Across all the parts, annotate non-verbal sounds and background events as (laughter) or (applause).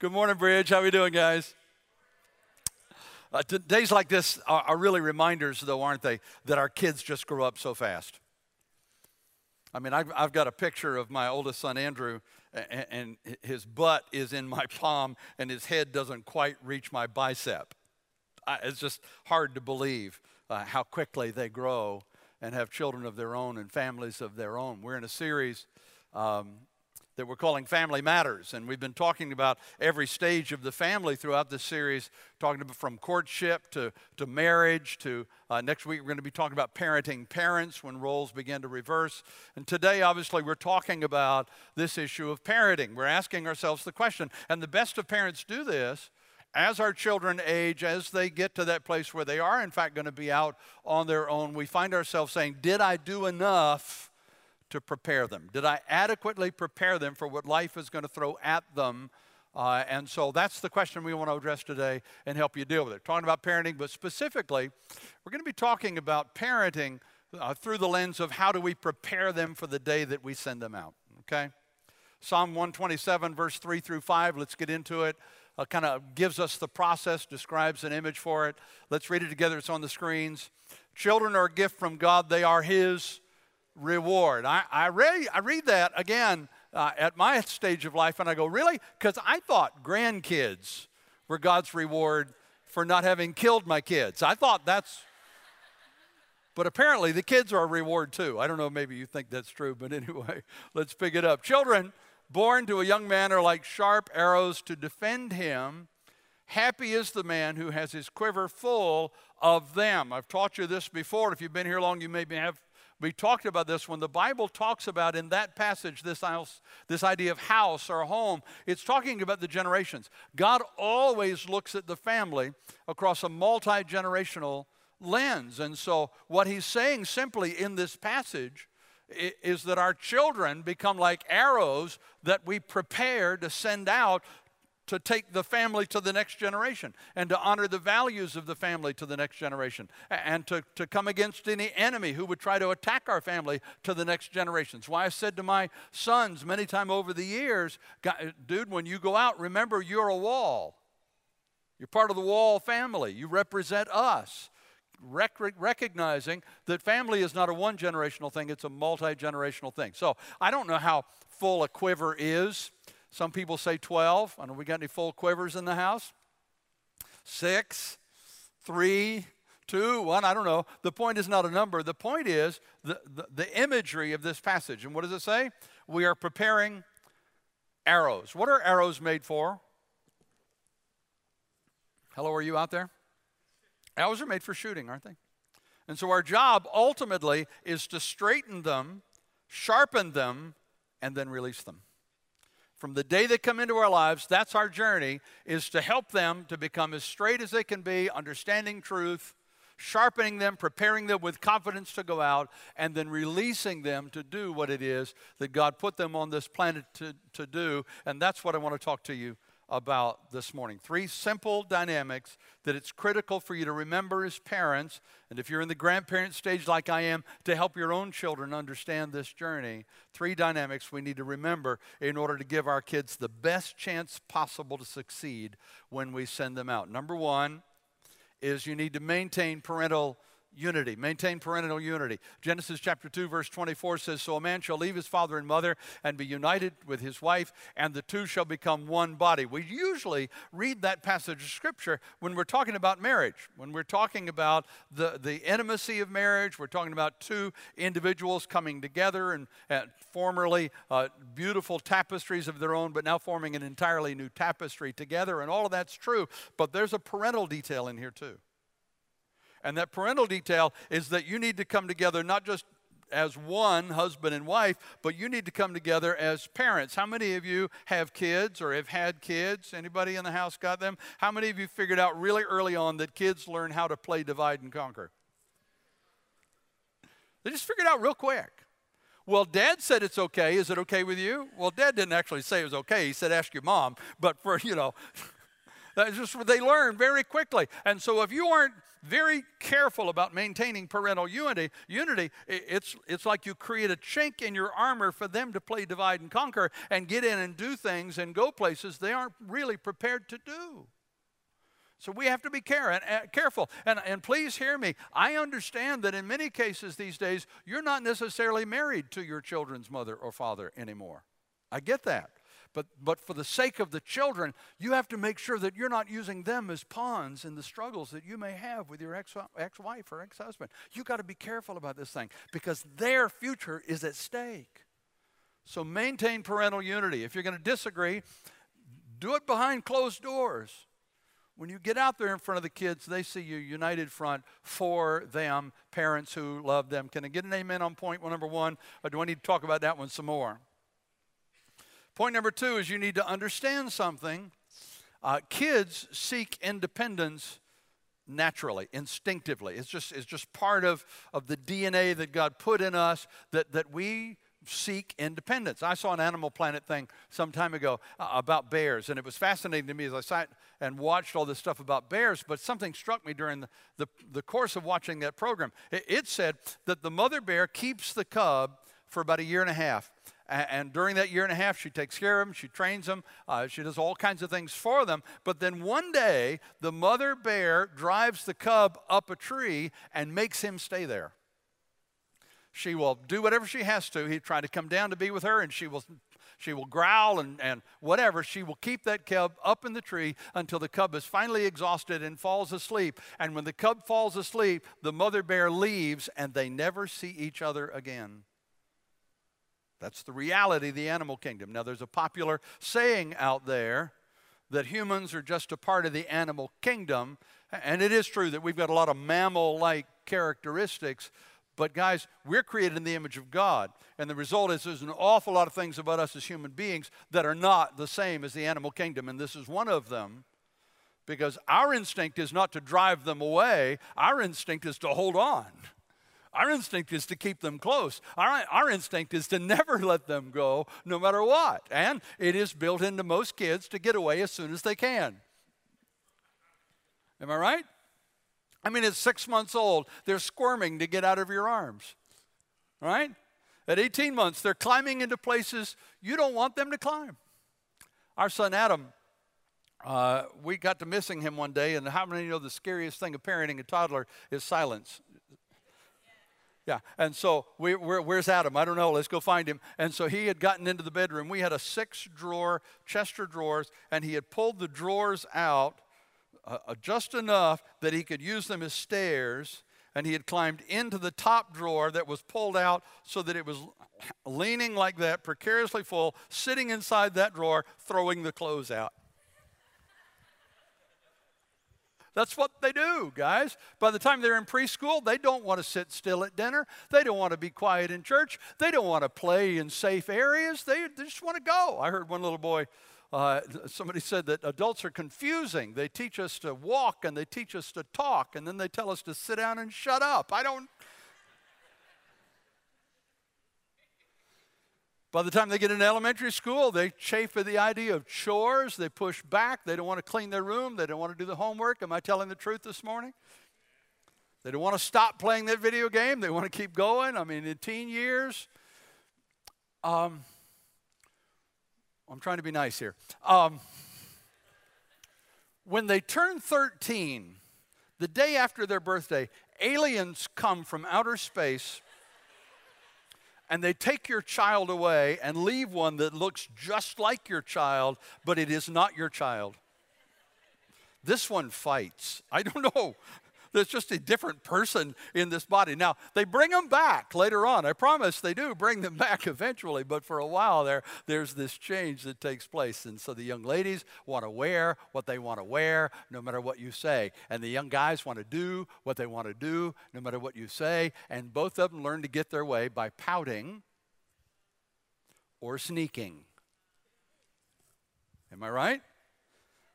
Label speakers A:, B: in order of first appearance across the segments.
A: Good morning, Bridge. How we doing, guys? Uh, t- days like this are, are really reminders, though, aren't they, that our kids just grow up so fast. I mean, I've, I've got a picture of my oldest son, Andrew, and, and his butt is in my (laughs) palm, and his head doesn't quite reach my bicep. I, it's just hard to believe uh, how quickly they grow and have children of their own and families of their own. We're in a series um, that we're calling Family Matters. And we've been talking about every stage of the family throughout this series, talking about from courtship to, to marriage to uh, next week, we're going to be talking about parenting parents when roles begin to reverse. And today, obviously, we're talking about this issue of parenting. We're asking ourselves the question, and the best of parents do this as our children age, as they get to that place where they are, in fact, going to be out on their own, we find ourselves saying, Did I do enough to prepare them? Did I adequately prepare them for what life is going to throw at them? Uh, and so that's the question we want to address today and help you deal with it. Talking about parenting, but specifically, we're going to be talking about parenting uh, through the lens of how do we prepare them for the day that we send them out, okay? Psalm 127, verse 3 through 5, let's get into it uh, kind of gives us the process, describes an image for it. Let's read it together. It's on the screens. Children are a gift from God, they are His reward. I, I, read, I read that again uh, at my stage of life, and I go, really? Because I thought grandkids were God's reward for not having killed my kids. I thought that's. But apparently, the kids are a reward too. I don't know, maybe you think that's true, but anyway, (laughs) let's pick it up. Children born to a young man are like sharp arrows to defend him. Happy is the man who has his quiver full of them. I've taught you this before. If you've been here long, you maybe have. We talked about this when the Bible talks about in that passage this house, this idea of house or home. It's talking about the generations. God always looks at the family across a multi generational lens, and so what He's saying simply in this passage is that our children become like arrows that we prepare to send out to take the family to the next generation and to honor the values of the family to the next generation and to, to come against any enemy who would try to attack our family to the next generations. Why I said to my sons many times over the years, dude, when you go out, remember you're a wall. You're part of the wall family. You represent us rec- recognizing that family is not a one generational thing, it's a multi generational thing. So I don't know how full a quiver is. Some people say 12. I don't know, we got any full quivers in the house? Six, three, two, one, I don't know. The point is not a number. The point is the, the, the imagery of this passage. And what does it say? We are preparing arrows. What are arrows made for? Hello, are you out there? Arrows are made for shooting, aren't they? And so our job ultimately is to straighten them, sharpen them, and then release them. From the day they come into our lives, that's our journey, is to help them to become as straight as they can be, understanding truth, sharpening them, preparing them with confidence to go out, and then releasing them to do what it is that God put them on this planet to, to do. And that's what I want to talk to you about this morning. Three simple dynamics that it's critical for you to remember as parents, and if you're in the grandparent stage like I am, to help your own children understand this journey. Three dynamics we need to remember in order to give our kids the best chance possible to succeed when we send them out. Number one is you need to maintain parental unity, maintain parental unity. Genesis chapter 2, verse 24 says, So a man shall leave his father and mother and be united with his wife, and the two shall become one body. We usually read that passage of scripture when we're talking about marriage, when we're talking about the, the intimacy of marriage, we're talking about two individuals coming together and, and formerly uh, beautiful tapestries of their own, but now forming an entirely new tapestry together, and all of that's true. But there's a parental detail in here too. And that parental detail is that you need to come together not just as one husband and wife, but you need to come together as parents. How many of you have kids or have had kids? Anybody in the house got them? How many of you figured out really early on that kids learn how to play divide and conquer? They just figured out real quick. Well, dad said it's okay. Is it okay with you? Well, dad didn't actually say it was okay. He said, ask your mom. But for, (laughs) you know, (laughs) That's just what they learn very quickly. And so if you aren't very careful about maintaining parental unity, unity, it's, it's like you create a chink in your armor for them to play divide and conquer and get in and do things and go places they aren't really prepared to do. So we have to be care, uh, careful. And, and please hear me. I understand that in many cases these days, you're not necessarily married to your children's mother or father anymore. I get that. But, but for the sake of the children, you have to make sure that you're not using them as pawns in the struggles that you may have with your ex, ex-wife or ex-husband. You've got to be careful about this thing because their future is at stake. So maintain parental unity. If you're going to disagree, do it behind closed doors. When you get out there in front of the kids, they see you united front for them, parents who love them. Can I get an amen on point number one, or do I need to talk about that one some more? Point number two is you need to understand something. Uh, kids seek independence naturally, instinctively. It's just, it's just part of, of the DNA that God put in us that, that we seek independence. I saw an Animal Planet thing some time ago uh, about bears, and it was fascinating to me as I sat and watched all this stuff about bears. But something struck me during the, the, the course of watching that program. It, it said that the mother bear keeps the cub for about a year and a half. And during that year and a half, she takes care of them, she trains them, uh, she does all kinds of things for them. But then one day, the mother bear drives the cub up a tree and makes him stay there. She will do whatever she has to. He try to come down to be with her, and she will she will growl and, and whatever. She will keep that cub up in the tree until the cub is finally exhausted and falls asleep. And when the cub falls asleep, the mother bear leaves and they never see each other again. That's the reality of the animal kingdom. Now, there's a popular saying out there that humans are just a part of the animal kingdom. And it is true that we've got a lot of mammal like characteristics. But, guys, we're created in the image of God. And the result is there's an awful lot of things about us as human beings that are not the same as the animal kingdom. And this is one of them because our instinct is not to drive them away, our instinct is to hold on. Our instinct is to keep them close. Our, our instinct is to never (laughs) let them go, no matter what. And it is built into most kids to get away as soon as they can. Am I right? I mean, at six months old, they're squirming to get out of your arms, right? At 18 months, they're climbing into places you don't want them to climb. Our son Adam, uh, we got to missing him one day, and how many know the scariest thing of parenting a toddler is silence? Yeah, and so we, where's Adam? I don't know. Let's go find him. And so he had gotten into the bedroom. We had a six drawer, Chester drawers, and he had pulled the drawers out uh, uh, just enough that he could use them as stairs. And he had climbed into the top drawer that was pulled out so that it was leaning like that, precariously full, sitting inside that drawer, throwing the clothes out. That's what they do, guys. By the time they're in preschool, they don't want to sit still at dinner. They don't want to be quiet in church. They don't want to play in safe areas. They, they just want to go. I heard one little boy, uh, somebody said that adults are confusing. They teach us to walk and they teach us to talk, and then they tell us to sit down and shut up. I don't, By the time they get in elementary school, they chafe at the idea of chores. They push back. They don't want to clean their room. They don't want to do the homework. Am I telling the truth this morning? They don't want to stop playing that video game. They want to keep going. I mean, in teen years, um, I'm trying to be nice here. Um, when they turn 13, the day after their birthday, aliens come from outer space and they take your child away and leave one that looks just like your child, but it is not your child. This one fights. I don't (laughs) know. There's just a different person in this body. Now, they bring them back later on. I promise they do bring them back (laughs) eventually, but for a while there, there's this change that takes place. And so the young ladies want to wear what they want to wear, no matter what you say. And the young guys want to do what they want to do, no matter what you say. And both of them learn to get their way by pouting or sneaking. Am I right?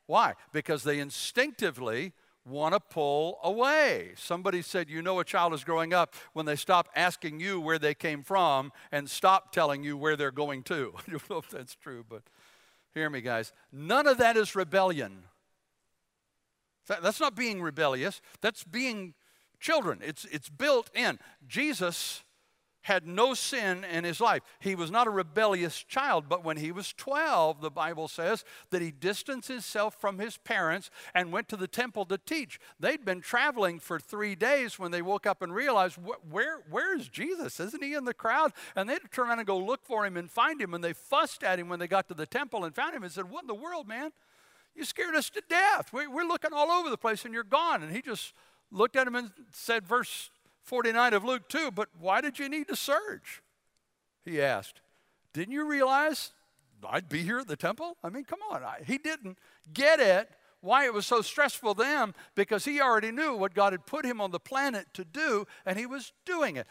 A: Why? Because they instinctively want to pull away. Somebody said, You know, a child is growing up when they stop asking you where they came from and stop telling you where they're going to. (laughs) I don't know if that's true, but hear me, guys. None of that is rebellion. That's not being rebellious, that's being children. It's, it's built in. Jesus had no sin in his life. He was not a rebellious child, but when he was 12, the Bible says that he distanced himself from his parents and went to the temple to teach. They'd been traveling for three days when they woke up and realized, where, where is Jesus? Isn't he in the crowd? And they had to turn around and go look for him and find him. And they fussed at him when they got to the temple and found him and said, What in the world, man? You scared us to death. We're looking all over the place and you're gone. And he just looked at him and said, verse 49 of Luke 2, but why did you need to search? He asked. Didn't you realize I'd be here at the temple? I mean, come on. I, he didn't get it why it was so stressful to them because he already knew what God had put him on the planet to do and he was doing it.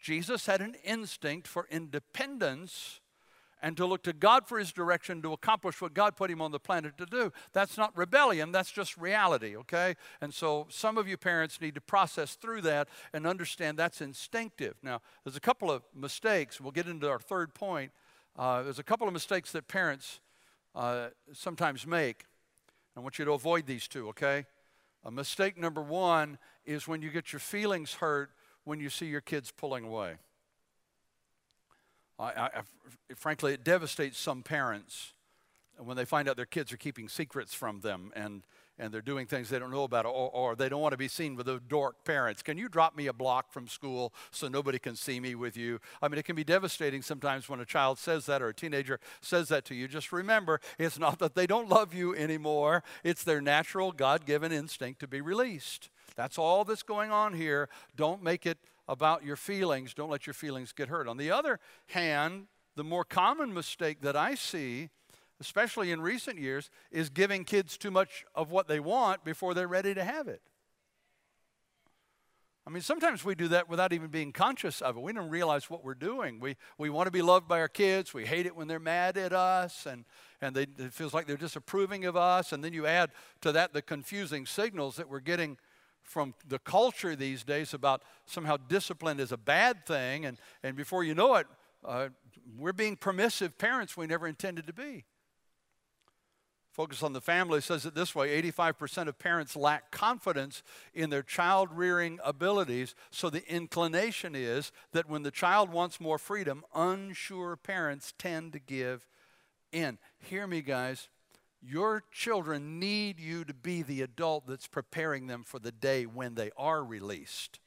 A: Jesus had an instinct for independence and to look to God for his direction to accomplish what God put him on the planet to do. That's not rebellion, that's just reality, okay? And so some of you parents need to process through that and understand that's instinctive. Now, there's a couple of mistakes. We'll get into our third point. Uh, there's a couple of mistakes that parents uh, sometimes make. I want you to avoid these two, okay? A mistake number one is when you get your feelings hurt when you see your kids pulling away. I, I, frankly, it devastates some parents when they find out their kids are keeping secrets from them and, and they're doing things they don't know about, or, or they don't want to be seen with those dork parents. Can you drop me a block from school so nobody can see me with you? I mean, it can be devastating sometimes when a child says that or a teenager says that to you. Just remember, it's not that they don't love you anymore, it's their natural, God given instinct to be released. That's all that's going on here. Don't make it about your feelings. Don't let your feelings get hurt. On the other hand, the more common mistake that I see, especially in recent years, is giving kids too much of what they want before they're ready to have it. I mean, sometimes we do that without even being conscious of it. We don't realize what we're doing. We, we want to be loved by our kids. We hate it when they're mad at us and, and they, it feels like they're disapproving of us. And then you add to that the confusing signals that we're getting from the culture these days about somehow discipline is a bad thing, and, and before you know it, uh, we're being permissive parents we never intended to be. Focus on the Family says it this way 85% of parents lack confidence in their child rearing abilities, so the inclination is that when the child wants more freedom, unsure parents tend to give in. Hear me, guys. Your children need you to be the adult that's preparing them for the day when they are released.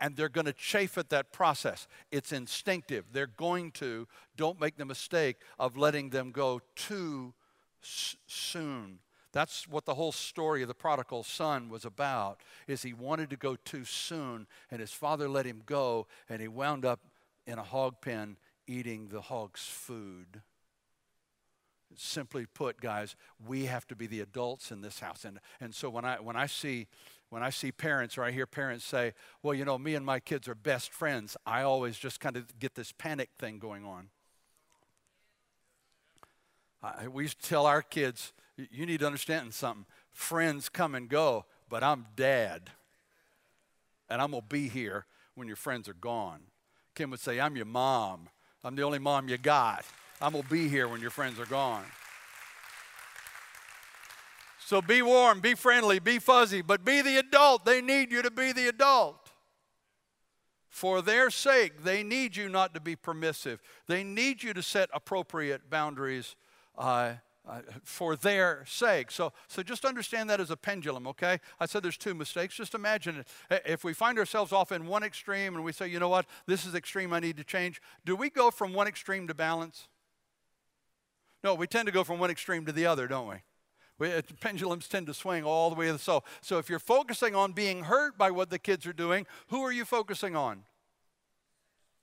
A: And they're going to chafe at that process. It's instinctive. They're going to. Don't make the mistake of letting them go too soon. That's what the whole story of the prodigal son was about. Is he wanted to go too soon and his father let him go and he wound up in a hog pen eating the hog's food. Simply put, guys, we have to be the adults in this house. And, and so when I, when, I see, when I see parents or I hear parents say, well, you know, me and my kids are best friends, I always just kind of get this panic thing going on. I, we tell our kids, you need to understand something. Friends come and go, but I'm dad. And I'm going to be here when your friends are gone. Kim would say, I'm your mom. I'm the only mom you got. I'm going to be here when your friends are gone. So be warm, be friendly, be fuzzy, but be the adult. They need you to be the adult. For their sake, they need you not to be permissive. They need you to set appropriate boundaries uh, uh, for their sake. So, so just understand that as a pendulum, okay? I said there's two mistakes. Just imagine it. If we find ourselves off in one extreme and we say, you know what, this is extreme, I need to change, do we go from one extreme to balance? No, we tend to go from one extreme to the other, don't we? we uh, pendulums tend to swing all the way to the soul. So if you're focusing on being hurt by what the kids are doing, who are you focusing on?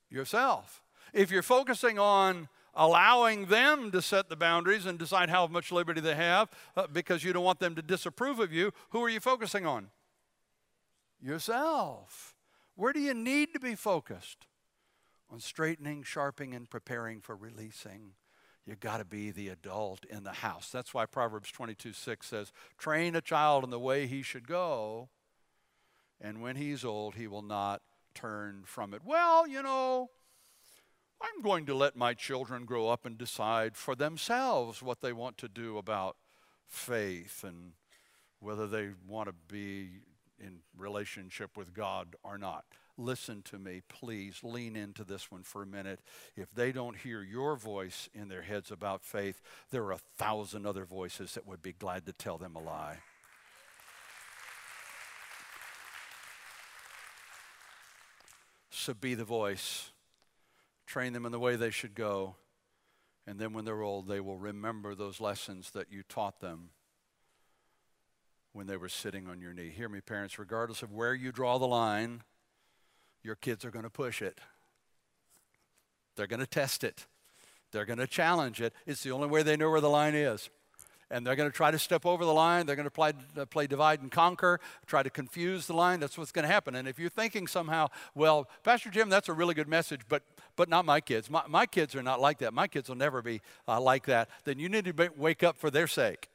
A: Yourself. If you're focusing on allowing them to set the boundaries and decide how much liberty they have uh, because you don't want them to disapprove of you, who are you focusing on? Yourself. Where do you need to be focused? On straightening, sharpening, and preparing for releasing you got to be the adult in the house. That's why Proverbs 22 6 says, Train a child in the way he should go, and when he's old, he will not turn from it. Well, you know, I'm going to let my children grow up and decide for themselves what they want to do about faith and whether they want to be in relationship with God or not. Listen to me, please. Lean into this one for a minute. If they don't hear your voice in their heads about faith, there are a thousand other voices that would be glad to tell them a lie. So be the voice. Train them in the way they should go. And then when they're old, they will remember those lessons that you taught them when they were sitting on your knee. Hear me, parents, regardless of where you draw the line, your kids are going to push it. They're going to test it. They're going to challenge it. It's the only way they know where the line is. And they're going to try to step over the line. They're going to play, uh, play divide and conquer, try to confuse the line. That's what's going to happen. And if you're thinking somehow, well, Pastor Jim, that's a really good message, but, but not my kids. My, my kids are not like that. My kids will never be uh, like that. Then you need to wake up for their sake.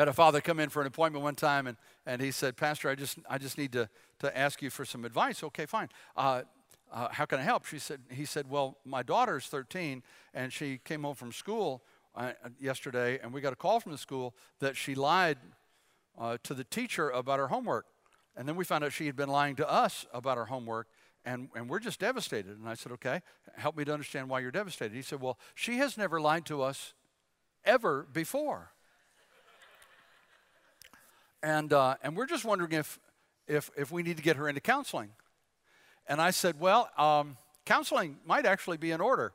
A: Had a father come in for an appointment one time, and, and he said, Pastor, I just, I just need to, to ask you for some advice. Okay, fine. Uh, uh, how can I help? She said, he said, well, my daughter's 13, and she came home from school uh, yesterday, and we got a call from the school that she lied uh, to the teacher about her homework. And then we found out she had been lying to us about her homework, and, and we're just devastated. And I said, Okay, help me to understand why you're devastated. He said, Well, she has never lied to us ever before. And, uh, and we're just wondering if, if, if we need to get her into counseling. And I said, Well, um, counseling might actually be in order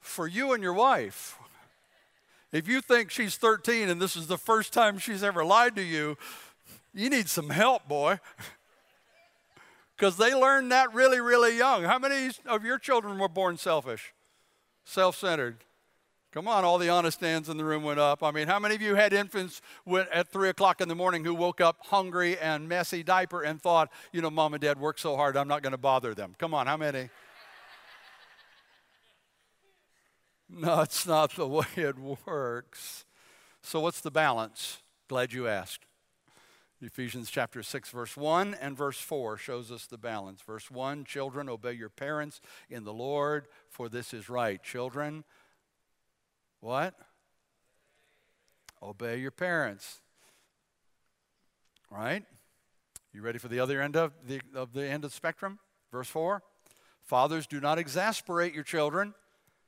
A: for you and your wife. If you think she's 13 and this is the first time she's ever lied to you, you need some help, boy. (laughs) Because they learn that really, really young. How many of your children were born selfish, self centered? Come on, all the honest hands in the room went up. I mean, how many of you had infants at 3 o'clock in the morning who woke up hungry and messy diaper and thought, you know, mom and dad work so hard, I'm not going to bother them? Come on, how many? No, it's not the way it works. So, what's the balance? Glad you asked. Ephesians chapter 6, verse 1 and verse 4 shows us the balance. Verse 1 Children, obey your parents in the Lord, for this is right. Children, what? Obey your parents. Right? You ready for the other end of the, of the end of the spectrum? Verse 4 Fathers, do not exasperate your children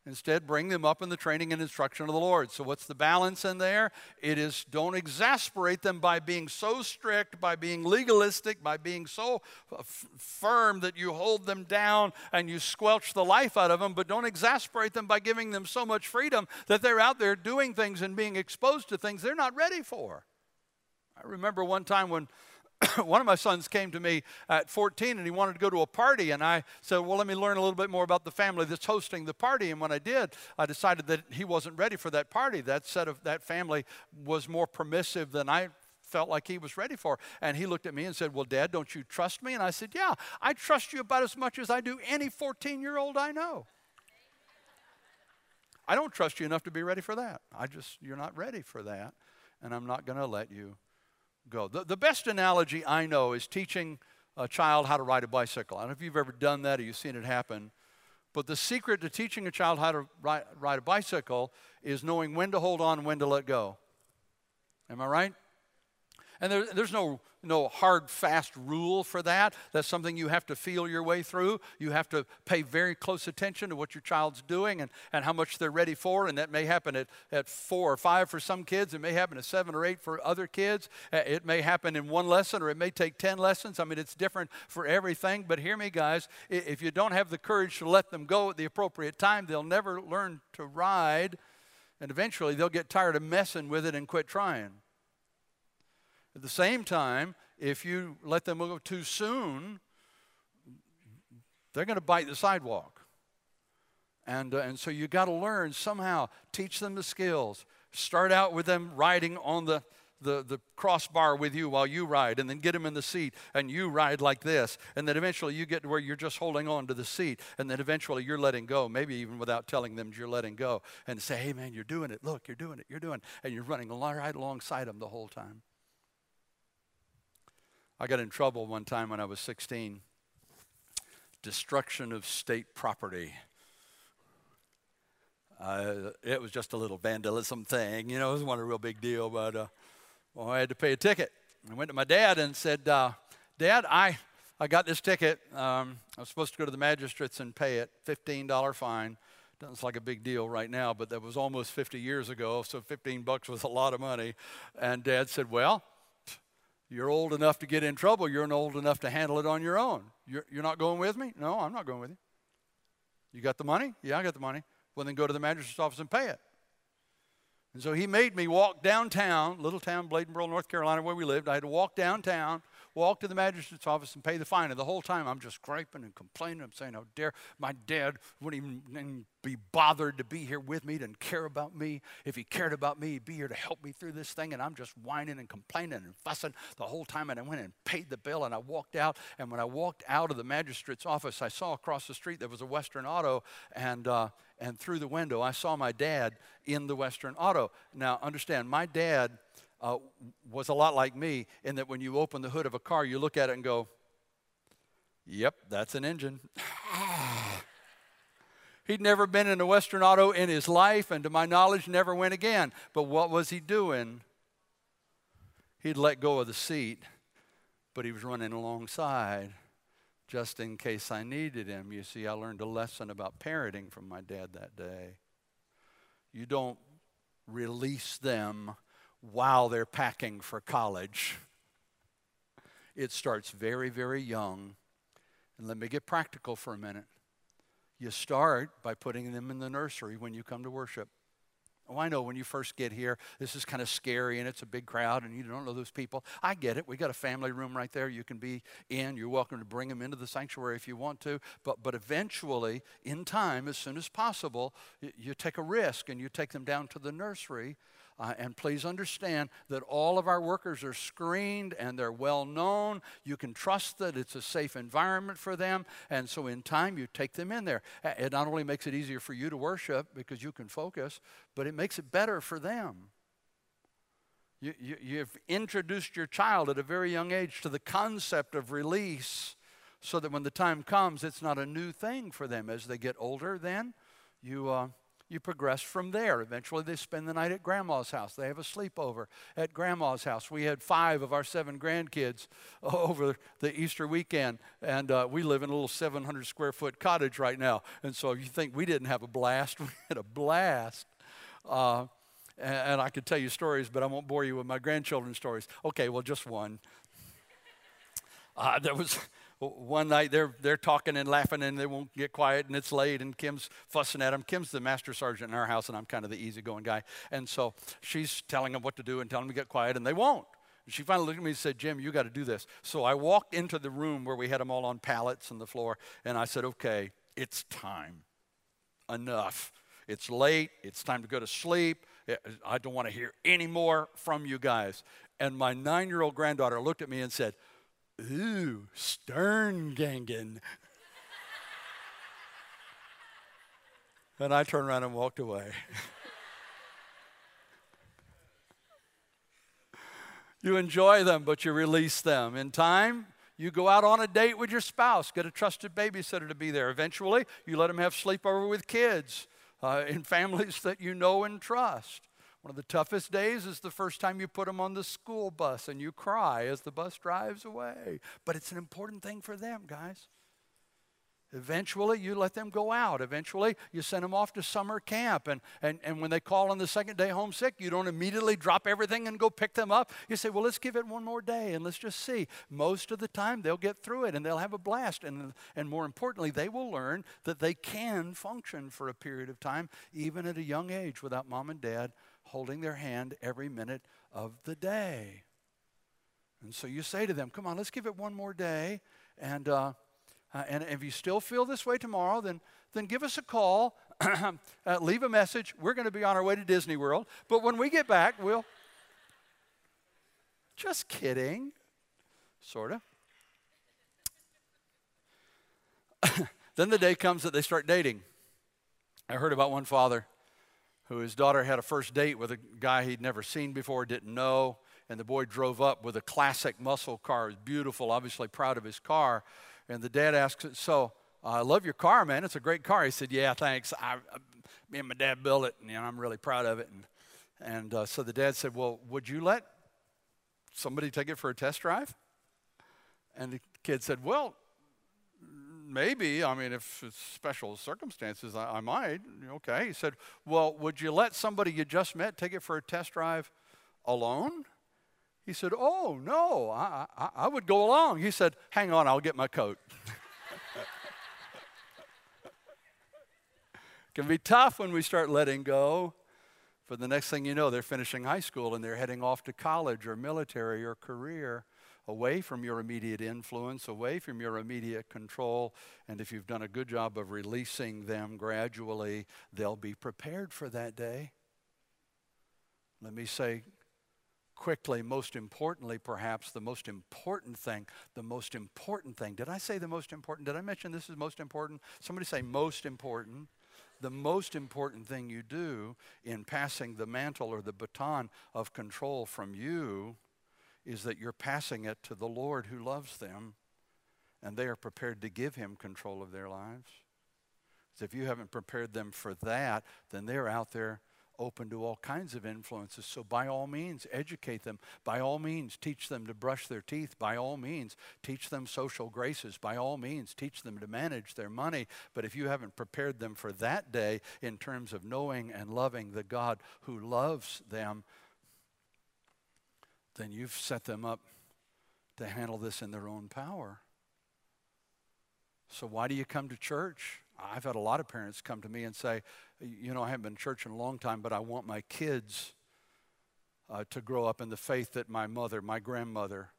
A: Instead, bring them up in the training and instruction of the Lord. So, what's the balance in there? It is don't exasperate them by being so strict, by being legalistic, by being so uh, f- firm that you hold them down and you squelch the life out of them, but don't exasperate them by giving them so much freedom that they're out there doing things and being exposed to things they're not ready for. I remember one time when (coughs) one of my sons came to me at 14 and he wanted to go to a party. And I said, Well, let me learn a little bit more about the family that's hosting the party. And when I did, I decided that he wasn't ready for that party. That set of that family was more permissive than I felt like he was ready for. And he looked at me and said, Well, Dad, don't you trust me? And I said, Yeah, I trust you about as much as I do any 14 year old I know. I don't trust you enough to be ready for that. I just, you're not ready for that. And I'm not going to let you go. The, the best analogy I know is teaching a child how to ride a bicycle. I don't know if you've ever done that or you've seen it happen. But the secret to teaching a child how to ride, ride a bicycle is knowing when to hold on and when to let go. Am I right? And there, there's no, no hard, fast rule for that. That's something you have to feel your way through. You have to pay very close attention to what your child's doing and, and how much they're ready for. And that may happen at, at four or five for some kids. It may happen at seven or eight for other kids. Uh, it may happen in one lesson or it may take 10 lessons. I mean, it's different for everything. But hear me, guys, if you don't have the courage to let them go at the appropriate time, they'll never learn to ride. And eventually they'll get tired of messing with it and quit trying. At the same time, if you let them go too soon, they're going to bite the sidewalk. And, uh, and so you got to learn somehow, teach them the skills. Start out with them riding on the, the, the crossbar with you while you ride, and then get them in the seat, and you ride like this. And then eventually you get to where you're just holding on to the seat, and then eventually you're letting go, maybe even without telling them you're letting go, and say, hey man, you're doing it. Look, you're doing it. You're doing it. And you're running right alongside them the whole time. I got in trouble one time when I was 16. Destruction of state property. Uh, it was just a little vandalism thing. You know, it wasn't a real big deal, but uh, well, I had to pay a ticket. I went to my dad and said, uh, Dad, I, I got this ticket. Um, I was supposed to go to the magistrates and pay it, $15 fine. Doesn't sound like a big deal right now, but that was almost 50 years ago, so 15 bucks was a lot of money. And Dad said, Well, you're old enough to get in trouble. You're not old enough to handle it on your own. You're, you're not going with me? No, I'm not going with you. You got the money? Yeah, I got the money. Well, then go to the magistrate's office and pay it. And so he made me walk downtown, little town, Bladenboro, North Carolina, where we lived. I had to walk downtown, walk to the magistrate's office and pay the fine. And the whole time I'm just griping and complaining. I'm saying, how dare my dad wouldn't even be bothered to be here with me, didn't care about me. If he cared about me, he'd be here to help me through this thing. And I'm just whining and complaining and fussing the whole time. And I went and paid the bill and I walked out. And when I walked out of the magistrate's office, I saw across the street there was a Western Auto. And, uh, and through the window, I saw my dad in the Western Auto. Now, understand, my dad uh, was a lot like me in that when you open the hood of a car, you look at it and go, Yep, that's an engine. (sighs) He'd never been in a Western Auto in his life, and to my knowledge, never went again. But what was he doing? He'd let go of the seat, but he was running alongside just in case I needed him. You see, I learned a lesson about parenting from my dad that day. You don't release them while they're packing for college. It starts very, very young. And let me get practical for a minute. You start by putting them in the nursery when you come to worship. Oh, I know when you first get here, this is kind of scary and it's a big crowd and you don't know those people. I get it. We got a family room right there. You can be in. You're welcome to bring them into the sanctuary if you want to. But, but eventually, in time, as soon as possible, you, you take a risk and you take them down to the nursery uh, and please understand that all of our workers are screened and they're well known. You can trust that it's a safe environment for them. And so, in time, you take them in there. It not only makes it easier for you to worship because you can focus, but it makes it better for them. You, you, you've introduced your child at a very young age to the concept of release so that when the time comes, it's not a new thing for them. As they get older, then you. Uh, you progress from there. Eventually, they spend the night at grandma's house. They have a sleepover at grandma's house. We had five of our seven grandkids (laughs) over the Easter weekend, and uh, we live in a little 700 square foot cottage right now. And so, if you think we didn't have a blast? (laughs) We had a blast. Uh, and, and I could tell you stories, but I won't bore you with my grandchildren's stories. Okay, well, just one. Uh, there was one night they're, they're talking and laughing and they won't get quiet and it's late and Kim's fussing at them. Kim's the master sergeant in our house and I'm kind of the easygoing guy. And so she's telling them what to do and telling them to get quiet and they won't. And she finally looked at me and said, Jim, you got to do this. So I walked into the room where we had them all on pallets on the floor and I said, okay, it's time. Enough. It's late. It's time to go to sleep. I don't want to hear any more from you guys. And my nine year old granddaughter looked at me and said, Ooh, stern gangan. and I turned around and walked away. you enjoy them, but you release them. In time, you go out on a date with your spouse, get a trusted babysitter to be there. Eventually, you let them have sleepover with kids uh, in (laughs) families that you know and trust. One of the toughest days is the first time you put them on the school bus and you cry as the bus drives away. But it's an important thing for them, guys. Eventually, you let them go out. Eventually, you send them off to summer camp. And, and, and when they call on the second day homesick, you don't immediately drop everything and go pick them up. You say, well, let's give it one more day and let's just see. Most of the time, they'll get through it and they'll have a blast. And, and more importantly, they will learn that they can function for a period of time, even at a young age, without mom and dad holding their hand every minute of the day. And so you say to them, Come on, let's give it one more day. And, uh, uh, and if you still feel this way tomorrow, then, then give us a call, (clears throat) uh, leave a message. We're going to be on our way to Disney World. But when we get back, we'll. Just kidding. Sort of. (laughs) then the day comes that they start dating. I heard about one father who his daughter had a first date with a guy he'd never seen before, didn't know, and the boy drove up with a classic muscle car. It was beautiful, obviously proud of his car. And the dad asks, So, I love your car, man. It's a great car. He said, Yeah, thanks. I, I, me and my dad built it, and you know, I'm really proud of it. And, and uh, so the dad said, Well, would you let somebody take it for a test drive? And the kid said, Well, maybe. I mean, if it's special circumstances, I, I might. Okay. He said, Well, would you let somebody you just met take it for a test drive alone? He said, Oh, no, I, I, I would go along. He said, Hang on, I'll get my coat. (laughs) can be tough when we start letting go. For the next thing you know, they're finishing high school and they're heading off to college or military or career, away from your immediate influence, away from your immediate control. And if you've done a good job of releasing them gradually, they'll be prepared for that day. Let me say quickly, most importantly, perhaps the most important thing, the most important thing. Did I say the most important? Did I mention this is most important? Somebody say most important the most important thing you do in passing the mantle or the baton of control from you is that you're passing it to the Lord who loves them and they are prepared to give him control of their lives. So if you haven't prepared them for that, then they're out there open to all kinds of influences. So, by all means, educate them. By all means, teach them to brush their teeth. By all means, teach them social graces. By all means, teach them to manage their money. But if you haven't prepared them for that day in terms of knowing and loving the God who loves them, then you've set them up to handle this in their own power. So, why do you come to church? I've had a lot of parents come to me and say, you know, I haven't been to church in a long time, but I want my kids uh, to grow up in the faith that my mother, my grandmother,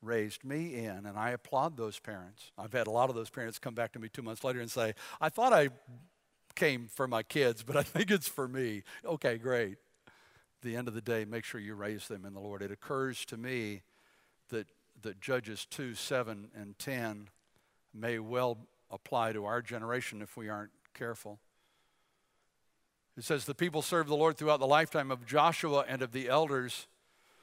A: raised me in. And I applaud those parents. I've had a lot of those parents come back to me two months later and say, I thought I came for my kids, but I think it's for me. Okay, great. The end of the day, make sure you raise them in the Lord. It occurs to me that, that Judges 2, 7, and 10 may well apply to our generation if we aren't careful. It says, The people served the Lord throughout the lifetime of Joshua and of the elders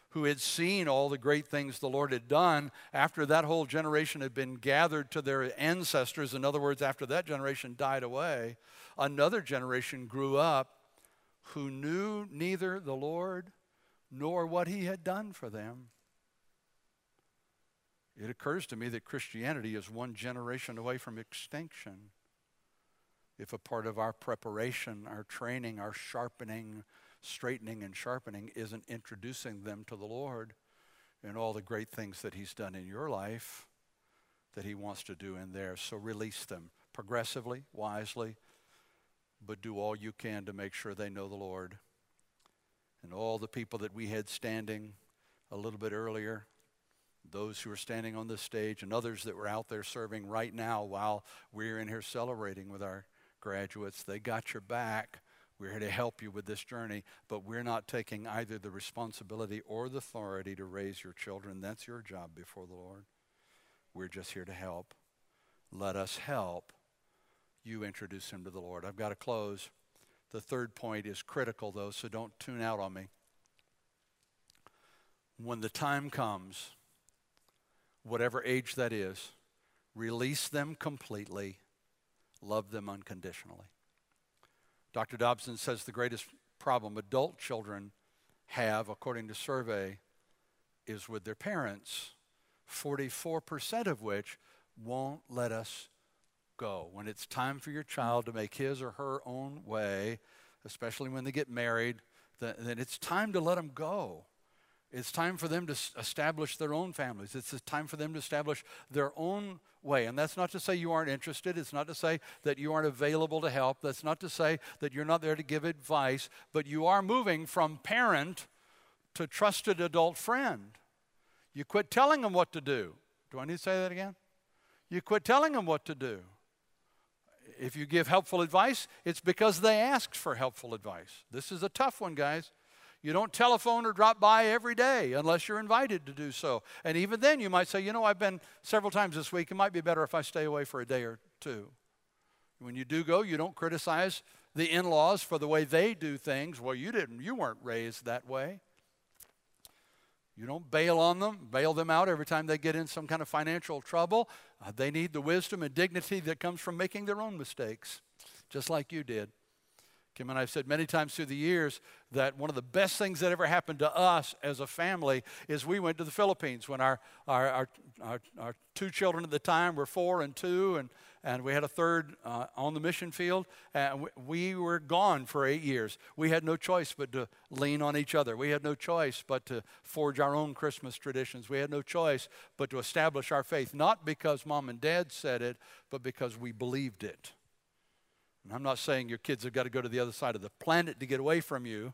A: who had seen all the great things the Lord had done after that whole generation had been gathered to their ancestors. In other words, after that generation died away, another generation grew up who knew neither the Lord nor what he had done for them. It occurs to me that Christianity is one generation away from extinction if a part of our preparation, our training, our sharpening, straightening and sharpening isn't introducing them to the Lord and all the great things that He's done in your life that He wants to do in theirs. So release them progressively, wisely, but do all you can to make sure they know the Lord. And all the people that we had standing a little bit earlier, those who are standing on this stage, and others that were out there serving right now while we're in here celebrating with our graduates. They got your back. We're here to help you with this journey, but we're not taking either the responsibility or the authority to raise your children. That's your job before the Lord. We're just here to help. Let us help you introduce him to the Lord. I've got to close. The third point is critical, though, so don't tune out on me. When the time comes, whatever age that is, release them completely love them unconditionally. Dr. Dobson says the greatest problem adult children have, according to survey, is with their parents, 44% of which won't let us go. When it's time for your child to make his or her own way, especially when they get married, then it's time to let them go. It's time for them to establish their own families. It's time for them to establish their own way. And that's not to say you aren't interested. It's not to say that you aren't available to help. That's not to say that you're not there to give advice. But you are moving from parent to trusted adult friend. You quit telling them what to do. Do I need to say that again? You quit telling them what to do. If you give helpful advice, it's because they asked for helpful advice. This is a tough one, guys. You don't telephone or drop by every day unless you're invited to do so. And even then, you might say, you know, I've been several times this week. It might be better if I stay away for a day or two. When you do go, you don't criticize the in laws for the way they do things. Well, you didn't, you weren't raised that way. You don't bail on them, bail them out every time they get in some kind of financial trouble. Uh, they need the wisdom and dignity that comes from making their own mistakes, just like you did. Kim and I have said many times through the years that one of the best things that ever happened to us as a family is we went to the Philippines when our, our, our, our, our two children at the time were four and two, and, and we had a third uh, on the mission field. And we were gone for eight years. We had no choice but to lean on each other. We had no choice but to forge our own Christmas traditions. We had no choice but to establish our faith, not because mom and dad said it, but because we believed it. And I'm not saying your kids have got to go to the other side of the planet to get away from you,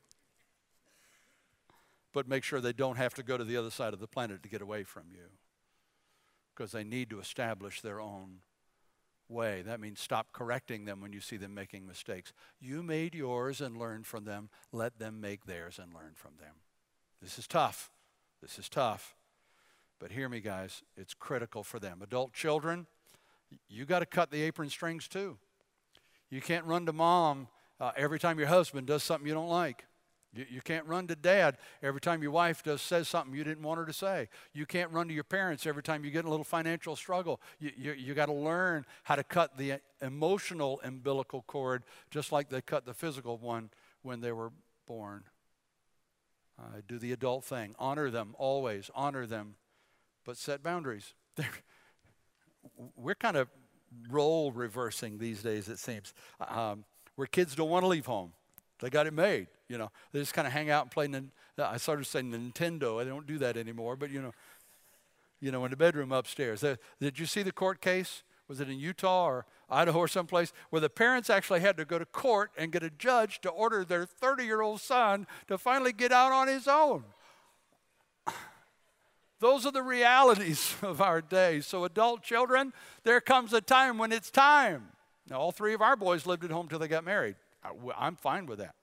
A: but make sure they don't have to go to the other side of the planet to get away from you because they need to establish their own way. That means stop correcting them when you see them making mistakes. You made yours and learned from them. Let them make theirs and learn from them. This is tough. This is tough. But hear me, guys, it's critical for them. Adult children, you got to cut the apron strings too. You can't run to mom uh, every time your husband does something you don't like. You, you, can't run to dad every time your wife does says something you didn't want her to say. You can't run to your parents every time you get in a little financial struggle. You, you, you got to learn how to cut the emotional umbilical cord just like they cut the physical one when they were born. Uh, do the adult thing. Honor them always. Honor them, but set boundaries. (laughs) we're kind of role reversing these days, it seems, um, where kids don't want to leave home. They got it made, you know. They just kind of hang out and play. I started saying Nintendo. I don't do that anymore, but you know, you know, in the bedroom upstairs. Uh, did you see the court case? Was it in Utah or Idaho or someplace where the parents actually had to go to court and get a judge to order their 30-year-old son to finally get out on his own? (sighs) Those are the realities (laughs) of our day. So, adult children, there comes a time when it's time. Now, all three of our boys lived at home till they got married. I'm fine with that.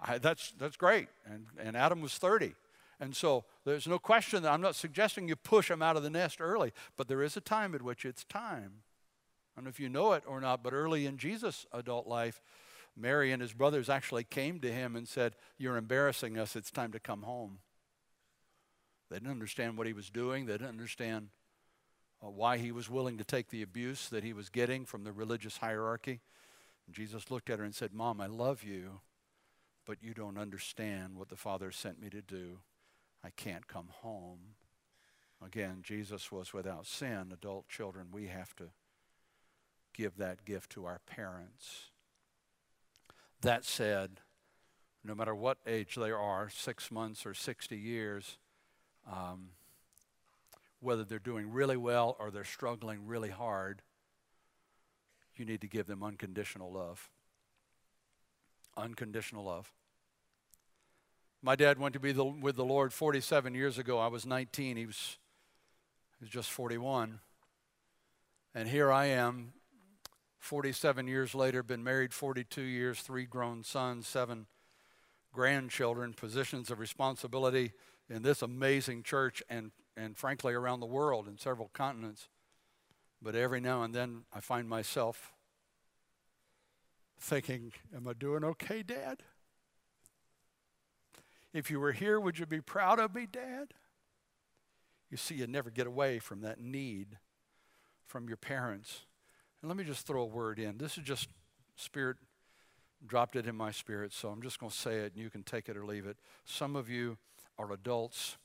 A: I, that's, that's great. And, and Adam was 30. And so there's no question that I'm not suggesting you push them out of the nest early, but there is a time at which it's time. I don't know if you know it or not, but early in Jesus' adult life, Mary and his brothers actually came to him and said, You're embarrassing us. It's time to come home. They didn't understand what he was doing. They didn't understand uh, why he was willing to take the abuse that he was getting from the religious hierarchy. Jesus looked at her and said, Mom, I love you, but you don't understand what the Father sent me to do. I can't come home. Again, Jesus was without sin. Adult children, we have to give that gift to our parents. That said, no matter what age they are, six months or 60 years, um, whether they're doing really well or they're struggling really hard, you need to give them unconditional love. Unconditional love. My dad went to be the, with the Lord 47 years ago. I was 19. He was, he was just 41. And here I am, 47 years later, been married 42 years, three grown sons, seven grandchildren, positions of responsibility in this amazing church and, and frankly around the world in several continents. But every now and then I find myself thinking, Am I doing okay, Dad? If you were here, would you be proud of me, Dad? You see, you never get away from that need from your parents. And let me just throw a word in. This is just Spirit dropped it in my spirit, so I'm just going to say it and you can take it or leave it. Some of you are adults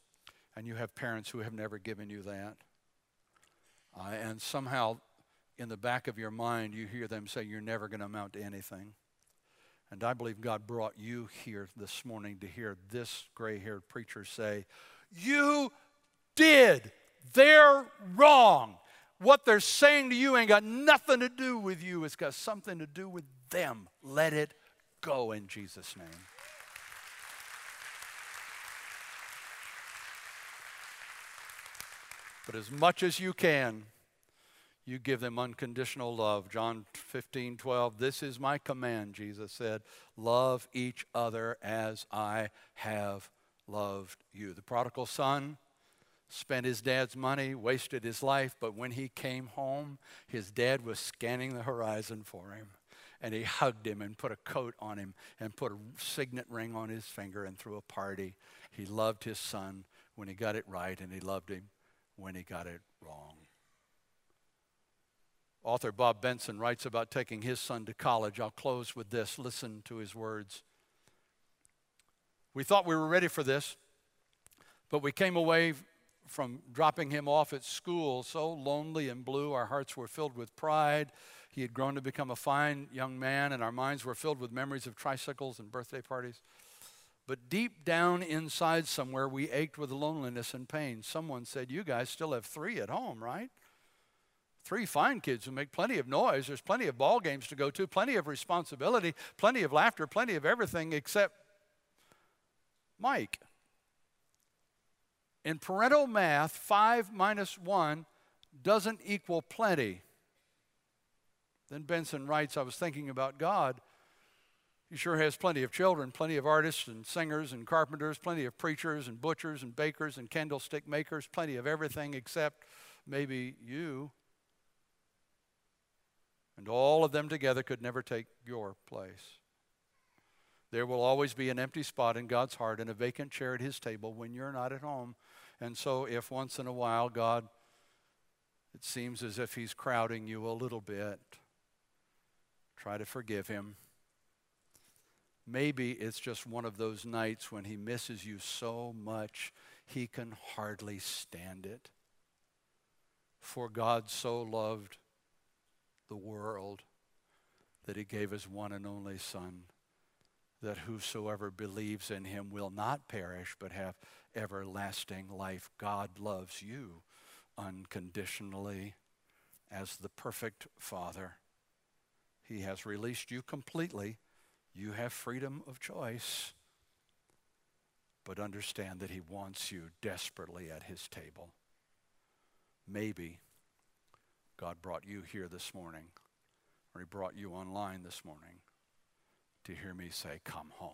A: and you have parents who have never given you that. Uh, and somehow in the back of your mind, you hear them say, You're never going to amount to anything. And I believe God brought you here this morning to hear this gray haired preacher say, You did. They're wrong. What they're saying to you ain't got nothing to do with you, it's got something to do with them. Let it go in Jesus' name. But as much as you can, you give them unconditional love. John 15, 12. This is my command, Jesus said. Love each other as I have loved you. The prodigal son spent his dad's money, wasted his life, but when he came home, his dad was scanning the horizon for him. And he hugged him and put a coat on him and put a signet ring on his finger and threw a party. He loved his son when he got it right, and he loved him when he got it wrong. Author Bob Benson writes about taking his son to college. I'll close with this. Listen to his words. We thought we were ready for this, but we came away from dropping him off at school so lonely and blue. Our hearts were filled with pride. He had grown to become a fine young man, and our minds were filled with memories of tricycles and birthday parties. But deep down inside somewhere, we ached with loneliness and pain. Someone said, You guys still have three at home, right? Three fine kids who make plenty of noise. There's plenty of ball games to go to, plenty of responsibility, plenty of laughter, plenty of everything except Mike. In parental math, 5 minus 1 doesn't equal plenty. Then Benson writes, I was thinking about God. He sure has plenty of children, plenty of artists and singers and carpenters, plenty of preachers and butchers and bakers and candlestick makers, plenty of everything except maybe you. And all of them together could never take your place. There will always be an empty spot in God's heart and a vacant chair at His table when you're not at home. And so, if once in a while God, it seems as if He's crowding you a little bit, try to forgive Him. Maybe it's just one of those nights when He misses you so much He can hardly stand it. For God so loved the world that He gave His one and only Son that whosoever believes in him will not perish but have everlasting life. God loves you unconditionally as the perfect Father. He has released you completely. You have freedom of choice. But understand that He wants you desperately at His table. Maybe God brought you here this morning, or He brought you online this morning to hear me say, Come home.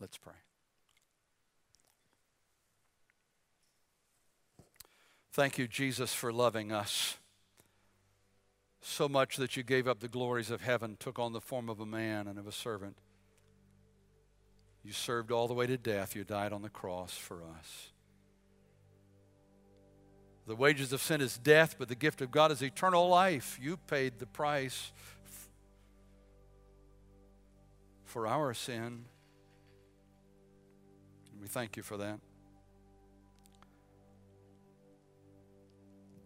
A: Let's pray. Thank you, Jesus, for loving us so much that you gave up the glories of heaven, took on the form of a man and of a servant. You served all the way to death. You died on the cross for us. The wages of sin is death, but the gift of God is eternal life. You paid the price for our sin. And we thank you for that.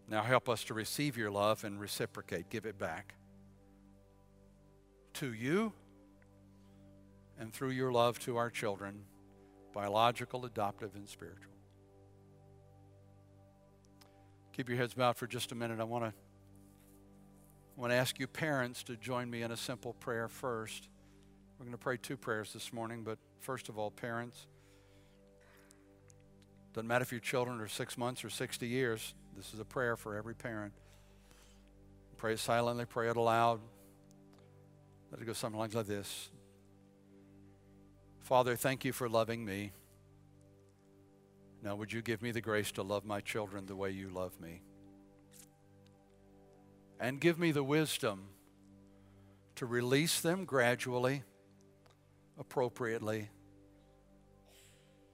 A: Now help us to receive your love and reciprocate, give it back to you and through your love to our children, biological, adoptive, and spiritual. Keep your heads bowed for just a minute. I want to I want to ask you parents to join me in a simple prayer first. We're going to pray two prayers this morning, but first of all, parents, doesn't matter if your children are six months or 60 years, this is a prayer for every parent. Pray it silently, pray it aloud. Let it go something like this Father, thank you for loving me. Now, would you give me the grace to love my children the way you love me? And give me the wisdom to release them gradually appropriately.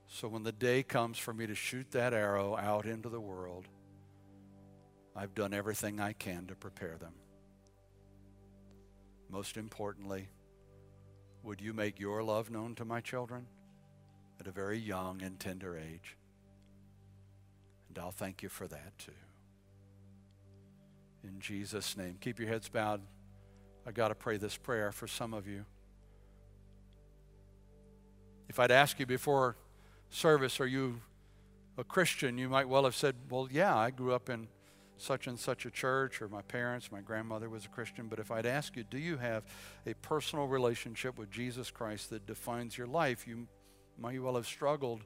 A: So when the day comes for me to shoot that arrow out into the world, I've done everything I can to prepare them. Most importantly, would you make your love known to my children at a very young and tender age? And I'll thank you for that too. In Jesus' name. Keep your heads bowed. I got to pray this prayer for some of you. If I'd asked you before service, are you a Christian? You might well have said, well, yeah, I grew up in such and such a church, or my parents, my grandmother was a Christian. But if I'd ask you, do you have a personal relationship with Jesus Christ that defines your life? You might well have struggled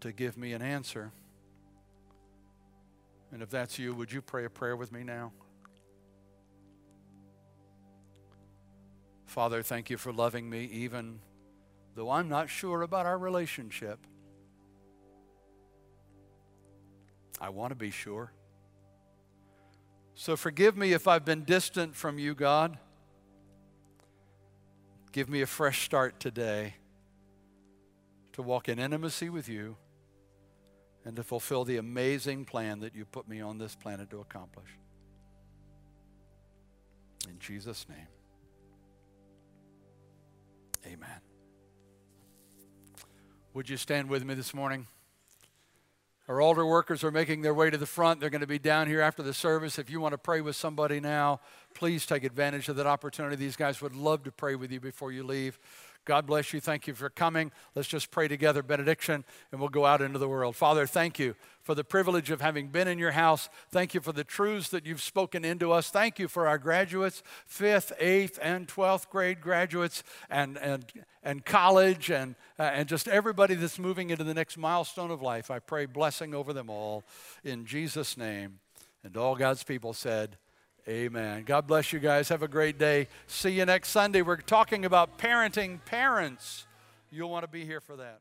A: to give me an answer. And if that's you, would you pray a prayer with me now? Father, thank you for loving me even though I'm not sure about our relationship. I want to be sure. So forgive me if I've been distant from you, God. Give me a fresh start today to walk in intimacy with you and to fulfill the amazing plan that you put me on this planet to accomplish. In Jesus' name, amen. Would you stand with me this morning? Our altar workers are making their way to the front. They're going to be down here after the service. If you want to pray with somebody now, please take advantage of that opportunity. These guys would love to pray with you before you leave. God bless you. Thank you for coming. Let's just pray together, benediction, and we'll go out into the world. Father, thank you for the privilege of having been in your house. Thank you for the truths that you've spoken into us. Thank you for our graduates, fifth, eighth, and 12th grade graduates, and, and, and college, and, uh, and just everybody that's moving into the next milestone of life. I pray blessing over them all in Jesus' name. And all God's people said, Amen. God bless you guys. Have a great day. See you next Sunday. We're talking about parenting parents. You'll want to be here for that.